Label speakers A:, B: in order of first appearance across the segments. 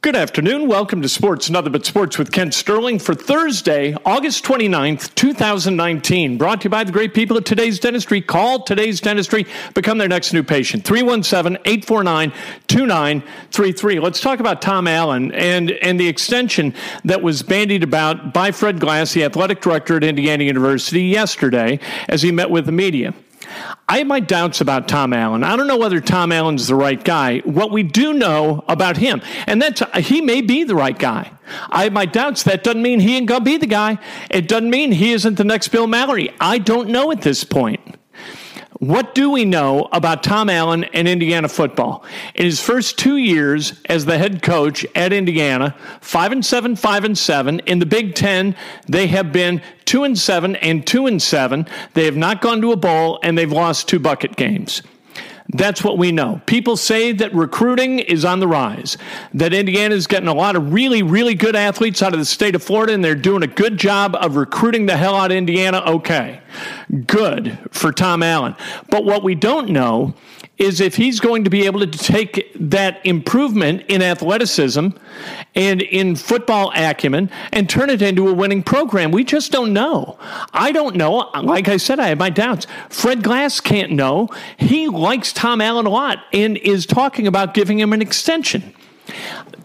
A: Good afternoon. Welcome to Sports Another But Sports with Kent Sterling for Thursday, August 29th, 2019. Brought to you by the great people at Today's Dentistry. Call Today's Dentistry. Become their next new patient. 317-849-2933. Let's talk about Tom Allen and, and the extension that was bandied about by Fred Glass, the athletic director at Indiana University, yesterday as he met with the media. I have my doubts about Tom Allen. I don't know whether Tom Allen's the right guy. What we do know about him, and that's he may be the right guy. I have my doubts. That doesn't mean he ain't gonna be the guy. It doesn't mean he isn't the next Bill Mallory. I don't know at this point. What do we know about Tom Allen and Indiana football? In his first two years as the head coach at Indiana, five and seven, five and seven. In the Big Ten, they have been two and seven and two and seven. They have not gone to a bowl and they've lost two bucket games. That's what we know. People say that recruiting is on the rise, that Indiana is getting a lot of really, really good athletes out of the state of Florida, and they're doing a good job of recruiting the hell out of Indiana. Okay, good for Tom Allen. But what we don't know is if he's going to be able to take that improvement in athleticism and in football acumen and turn it into a winning program. We just don't know. I don't know. Like I said, I have my doubts. Fred Glass can't know. He likes Tom Allen a lot and is talking about giving him an extension.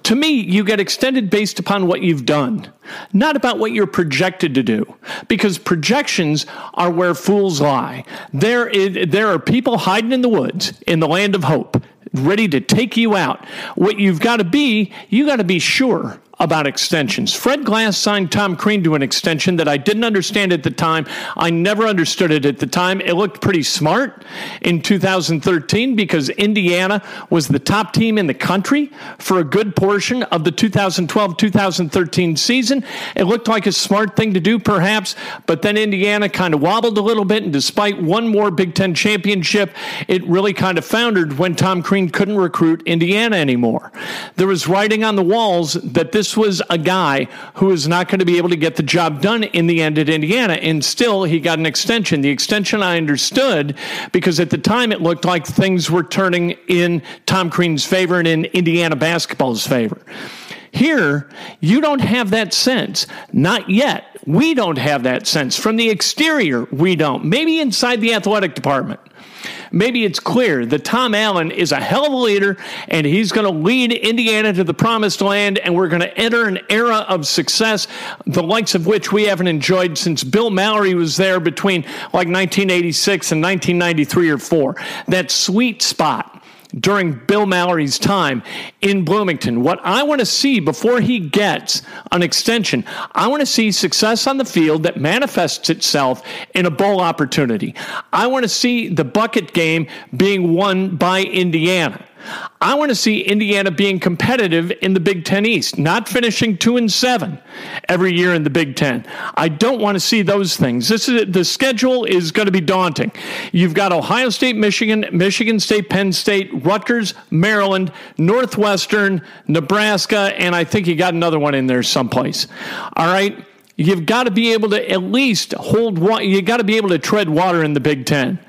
A: To me, you get extended based upon what you've done, not about what you're projected to do, because projections are where fools lie. There, is, there are people hiding in the woods in the land of hope, ready to take you out. What you've got to be, you got to be sure about extensions. Fred Glass signed Tom Crean to an extension that I didn't understand at the time. I never understood it at the time. It looked pretty smart in 2013 because Indiana was the top team in the country for a good portion of the 2012 2013 season. It looked like a smart thing to do, perhaps, but then Indiana kind of wobbled a little bit, and despite one more Big Ten championship, it really kind of foundered when Tom Crean couldn't recruit Indiana anymore. There was writing on the walls that this was a guy who was not going to be able to get the job done in the end at Indiana, and still he got an extension. The extension I understood because at the time it looked like things were turning in Tom Crean's favor and in Indiana basketball's favor. Here, you don't have that sense. Not yet. We don't have that sense. From the exterior, we don't. Maybe inside the athletic department maybe it's clear that Tom Allen is a hell of a leader and he's going to lead Indiana to the promised land and we're going to enter an era of success, the likes of which we haven't enjoyed since Bill Mallory was there between like 1986 and 1993 or 4. That sweet spot during Bill Mallory's time in Bloomington. What I want to see before he gets an extension, I want to see success on the field that manifests itself in a bowl opportunity. I want to see the bucket game being won by Indiana. I want to see Indiana being competitive in the Big Ten East, not finishing two and seven every year in the Big Ten. I don't want to see those things. This is the schedule is going to be daunting. You've got Ohio State, Michigan, Michigan State, Penn State, Rutgers, Maryland, Northwestern, Nebraska, and I think you got another one in there someplace. All right. You've got to be able to at least hold one. You've got to be able to tread water in the Big Ten.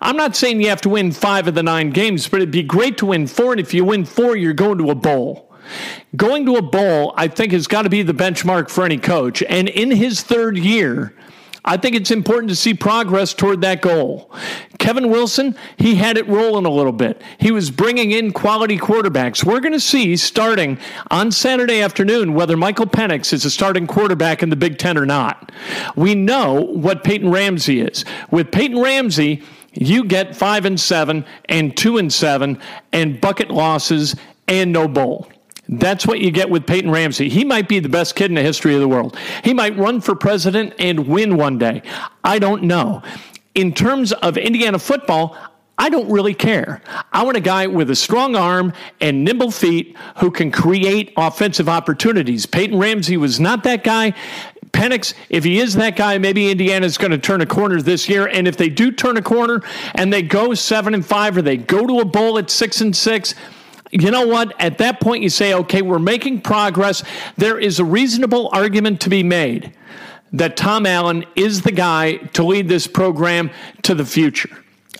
A: I'm not saying you have to win five of the nine games, but it'd be great to win four. And if you win four, you're going to a bowl. Going to a bowl, I think, has got to be the benchmark for any coach. And in his third year, I think it's important to see progress toward that goal. Kevin Wilson, he had it rolling a little bit. He was bringing in quality quarterbacks. We're going to see starting on Saturday afternoon whether Michael Penix is a starting quarterback in the Big Ten or not. We know what Peyton Ramsey is. With Peyton Ramsey, you get five and seven and two and seven and bucket losses and no bowl. That's what you get with Peyton Ramsey. He might be the best kid in the history of the world. He might run for president and win one day. I don't know. In terms of Indiana football, I don't really care. I want a guy with a strong arm and nimble feet who can create offensive opportunities. Peyton Ramsey was not that guy. Penix, if he is that guy, maybe Indiana's going to turn a corner this year. And if they do turn a corner and they go seven and five or they go to a bowl at six and six, you know what? At that point, you say, okay, we're making progress. There is a reasonable argument to be made that Tom Allen is the guy to lead this program to the future.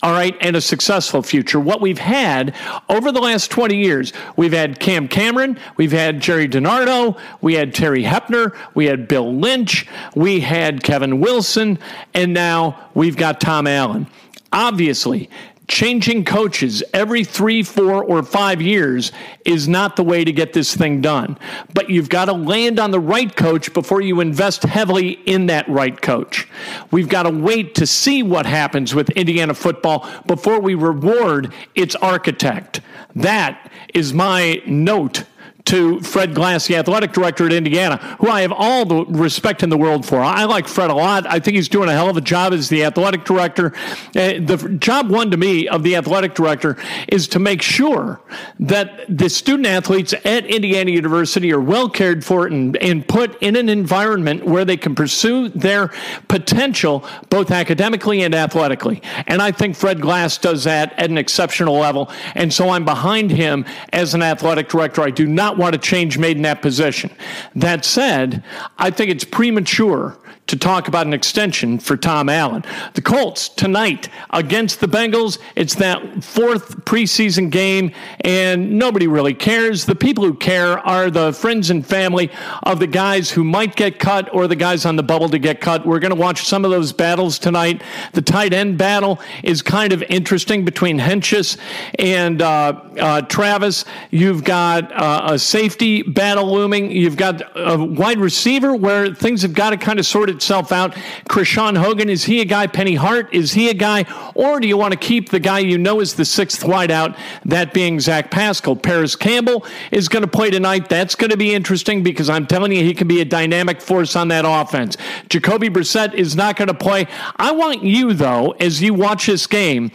A: All right, and a successful future. What we've had over the last 20 years, we've had Cam Cameron, we've had Gerry DiNardo, we had Terry Hoeppner, we had Bill Lynch, we had Kevin Wilson, and now we've got Tom Allen. Obviously, changing coaches every three, four, or five years is not the way to get this thing done. But you've got to land on the right coach before you invest heavily in that right coach. We've got to wait to see what happens with Indiana football before we reward its architect. That is my note to Fred Glass, the athletic director at Indiana, who I have all the respect in the world for. I like Fred a lot. I think he's doing a hell of a job as the athletic director. Uh, the job one to me of the athletic director is to make sure that the student athletes at Indiana University are well cared for and, and put in an environment where they can pursue their potential both academically and athletically. And I think Fred Glass does that at an exceptional level. And so I'm behind him as an athletic director. I do not want a change made in that position. That said, I think it's premature to talk about an extension for Tom Allen. The Colts tonight against the Bengals. It's that fourth preseason game, and nobody really cares. The people who care are the friends and family of the guys who might get cut or the guys on the bubble to get cut. We're going to watch some of those battles tonight. The tight end battle is kind of interesting between Hentges and uh, uh, Travis. You've got uh, a safety battle looming. You've got a wide receiver where things have got to kind of sort itself out. Krishawn Hogan, is he a guy? Penny Hart, is he a guy? Or do you want to keep the guy you know is the sixth wideout, that being Zach Pascal? Parris Campbell is going to play tonight. That's going to be interesting because I'm telling you, he can be a dynamic force on that offense. Jacoby Brissett is not going to play. I want you, though, as you watch this game,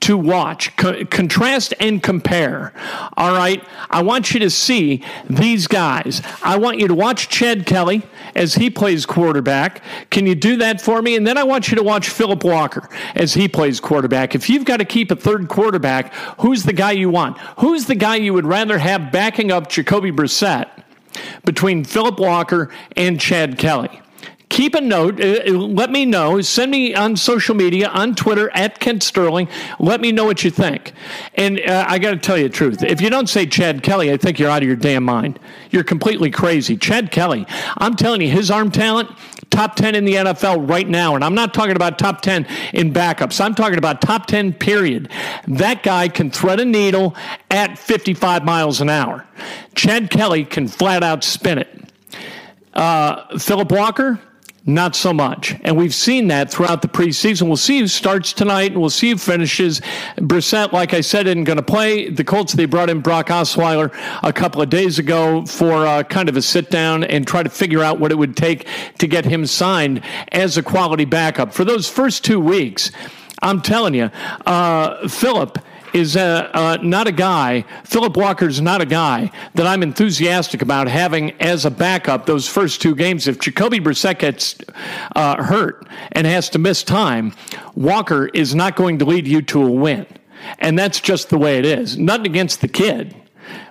A: to watch. Co- contrast and compare. All right. I want you to see these guys. I want you to watch Chad Kelly as he plays quarterback. Can you do that for me? And then I want you to watch Phillip Walker as he plays quarterback. If you've got to keep a third quarterback, who's the guy you want? Who's the guy you would rather have backing up Jacoby Brissett between Phillip Walker and Chad Kelly? Keep a note. Uh, uh, let me know. Send me on social media, on Twitter, at Kent Sterling. Let me know what you think. And uh, I got to tell you the truth. If you don't say Chad Kelly, I think you're out of your damn mind. You're completely crazy. Chad Kelly, I'm telling you, his arm talent, top 10 in the NFL right now. And I'm not talking about top 10 in backups. I'm talking about top 10, period. That guy can thread a needle at 55 miles an hour. Chad Kelly can flat out spin it. Uh, Phillip Walker, not so much. And we've seen that throughout the preseason. We'll see who starts tonight and we'll see who finishes. Brissett, like I said, isn't going to play. The Colts, they brought in Brock Osweiler a couple of days ago for uh, kind of a sit down and try to figure out what it would take to get him signed as a quality backup. For those first two weeks, I'm telling you, uh, Phillip is uh, uh, not a guy, Phillip Walker is not a guy that I'm enthusiastic about having as a backup those first two games. If Jacoby Brissett gets uh, hurt and has to miss time, Walker is not going to lead you to a win. And that's just the way it is. Nothing against the kid.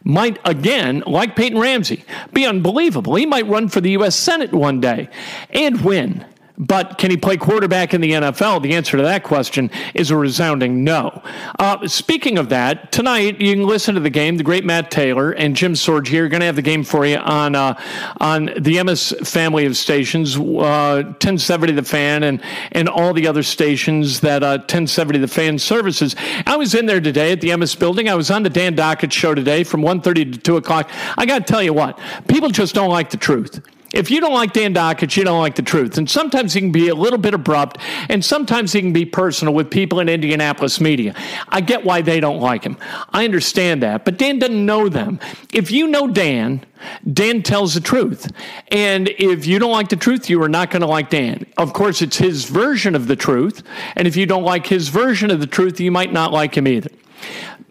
A: might again, like Peyton Ramsey, be unbelievable. He might run for the U.S. Senate one day and win. But can he play quarterback in the NFL? The answer to that question is a resounding no. Uh, speaking of that, tonight you can listen to the game. The great Matt Taylor and Jim Sorgi are going to have the game for you on uh, on the Emmis family of stations, uh, 1070 The Fan, and and all the other stations that 1070 uh, The Fan services. I was in there today at the Emmis building. I was on the Dan Dakich show today from 1.30 to 2 o'clock. I got to tell you what, people just don't like the truth. If you don't like Dan Dakich, you don't like the truth. And sometimes he can be a little bit abrupt, and sometimes he can be personal with people in Indianapolis media. I get why they don't like him. I understand that. But Dan doesn't know them. If you know Dan, Dan tells the truth. And if you don't like the truth, you are not going to like Dan. Of course, it's his version of the truth. And if you don't like his version of the truth, you might not like him either.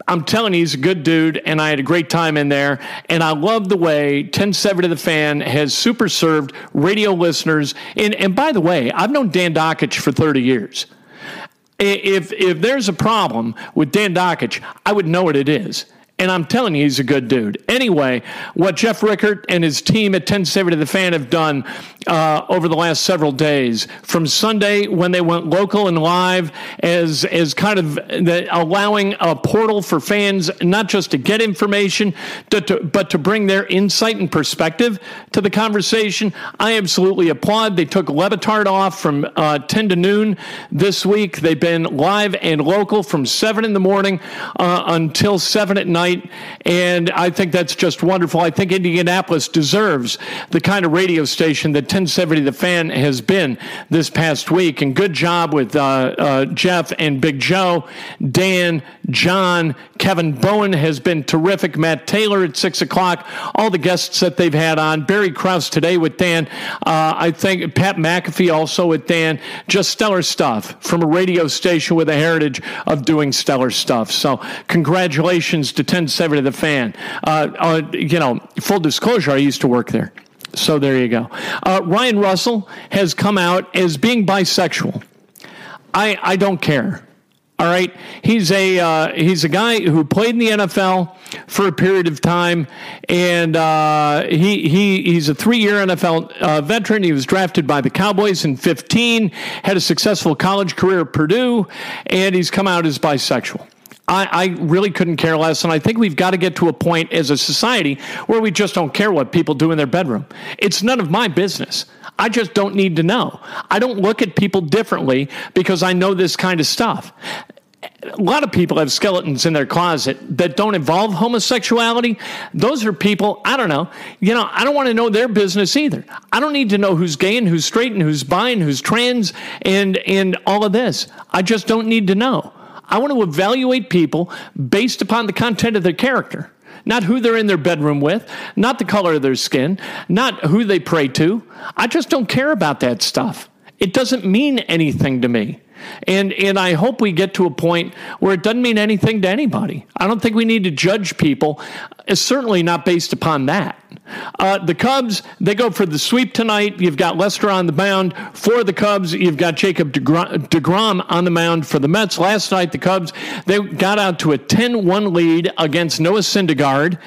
A: I'm telling you, he's a good dude, and I had a great time in there. And I love the way 1070 The Fan has super served radio listeners. And, and by the way, I've known Dan Dakich for 30 years. If, if there's a problem with Dan Dakich, I would know what it is. And I'm telling you, he's a good dude. Anyway, what Jeff Rickard and his team at 1070 The Fan have done uh, over the last several days, from Sunday when they went local and live, as as kind of the, allowing a portal for fans not just to get information, to, to, but to bring their insight and perspective to the conversation. I absolutely applaud. They took Le Batard off from uh, 10 to noon this week. They've been live and local from 7 in the morning uh, until 7 at night And I think that's just wonderful. I think Indianapolis deserves the kind of radio station that 1070 The Fan has been this past week. And good job with uh, uh, Jeff and Big Joe, Dan, John, Kevin Bowen has been terrific. Matt Taylor at 6 o'clock. All the guests that they've had on. Barry Krauss today with Dan. Uh, I think Pat McAfee also with Dan. Just stellar stuff from a radio station with a heritage of doing stellar stuff. So, congratulations to 1070 The Fan. Uh, uh, you know, full disclosure, I used to work there. So there you go. Uh, Ryan Russell has come out as being bisexual. I, I don't care. All right, he's a uh, he's a guy who played in the NFL for a period of time, and uh, he he he's a three year NFL uh, veteran. He was drafted by the Cowboys in 15, had a successful college career at Purdue, and he's come out as bisexual. I, I, really couldn't care less. And I think we've got to get to a point as a society where we just don't care what people do in their bedroom. It's none of my business. I just don't need to know. I don't look at people differently because I know this kind of stuff. A lot of people have skeletons in their closet that don't involve homosexuality. Those are people, I don't know, you know, I don't want to know their business either. I don't need to know who's gay and who's straight and who's bi and who's trans and, and all of this. I just don't need to know. I want to evaluate people based upon the content of their character, not who they're in their bedroom with, not the color of their skin, not who they pray to. I just don't care about that stuff. It doesn't mean anything to me. And and I hope we get to a point where it doesn't mean anything to anybody. I don't think we need to judge people, certainly not based upon that. Uh, the Cubs, they go for the sweep tonight. You've got Lester on the mound for the Cubs. You've got Jacob DeGrom on the mound for the Mets. Last night, the Cubs, they got out to a 10 1 lead against Noah Syndergaard,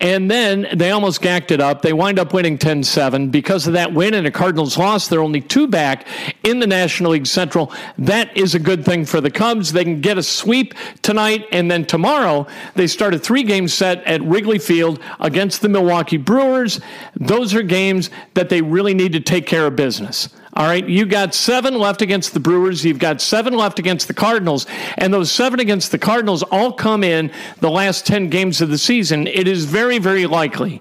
A: and then they almost gacked it up. They wind up winning 10 7. Because of that win and a Cardinals loss, they're only two back in the National League Central. That is a good thing for the Cubs. They can get a sweep tonight, and then tomorrow, they start a three game set at Wrigley Field against the Milwaukee Brewers. Brewers, those are games that they really need to take care of business. All right, you got seven left against the Brewers. You've got seven left against the Cardinals, and those seven against the Cardinals all come in the last 10 games of the season. It is very, very likely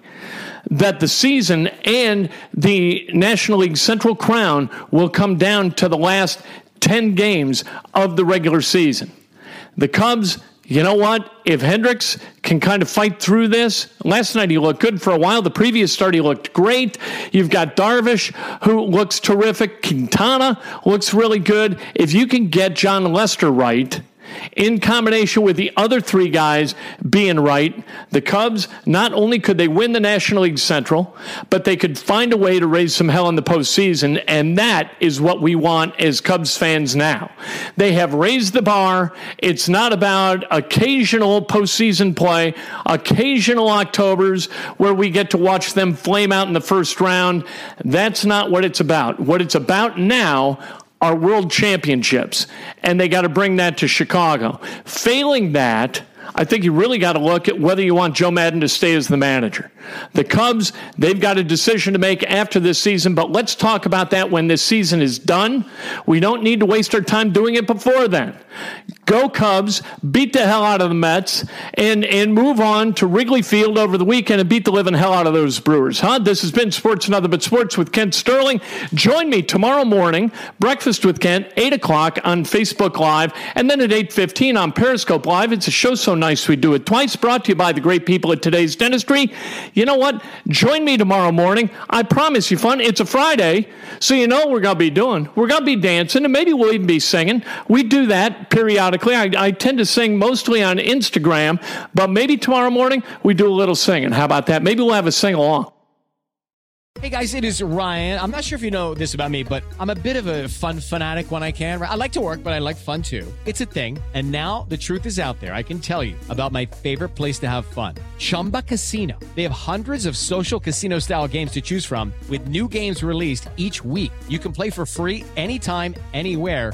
A: that the season and the National League Central Crown will come down to the last 10 games of the regular season. The Cubs you know what? If Hendricks can kind of fight through this, last night he looked good for a while. The previous start he looked great. You've got Darvish who looks terrific. Quintana looks really good. If you can get Jon Lester right, in combination with the other three guys being right, the Cubs not only could they win the National League Central, but they could find a way to raise some hell in the postseason. And that is what we want as Cubs fans now. They have raised the bar. It's not about occasional postseason play, occasional Octobers where we get to watch them flame out in the first round. That's not what it's about. What it's about now are world championships, and they got to bring that to Chicago. Failing that, I think you really got to look at whether you want Joe Maddon to stay as the manager. The Cubs, they've got a decision to make after this season, but let's talk about that when this season is done. We don't need to waste our time doing it before then. Go Cubs, beat the hell out of the Mets, and, and move on to Wrigley Field over the weekend and beat the living hell out of those Brewers. Huh? This has been Sports Another But Sports with Kent Sterling. Join me tomorrow morning, Breakfast with Kent, 8 o'clock on Facebook Live, and then at 8.15 on Periscope Live. It's a show so nice we do it twice, brought to you by the great people at Today's Dentistry. You know what? Join me tomorrow morning. I promise you fun. It's a Friday, so you know what we're going to be doing. We're going to be dancing, and maybe we'll even be singing. We do that periodically. I, I tend to sing mostly on Instagram, but maybe tomorrow morning we do a little singing. How about that? Maybe we'll have a sing along.
B: Hey guys, it is Ryan. I'm not sure if you know this about me, but I'm a bit of a fun fanatic when I can. I like to work, but I like fun too. It's a thing. And now the truth is out there. I can tell you about my favorite place to have fun Chumba Casino. They have hundreds of social casino style games to choose from, with new games released each week. You can play for free anytime, anywhere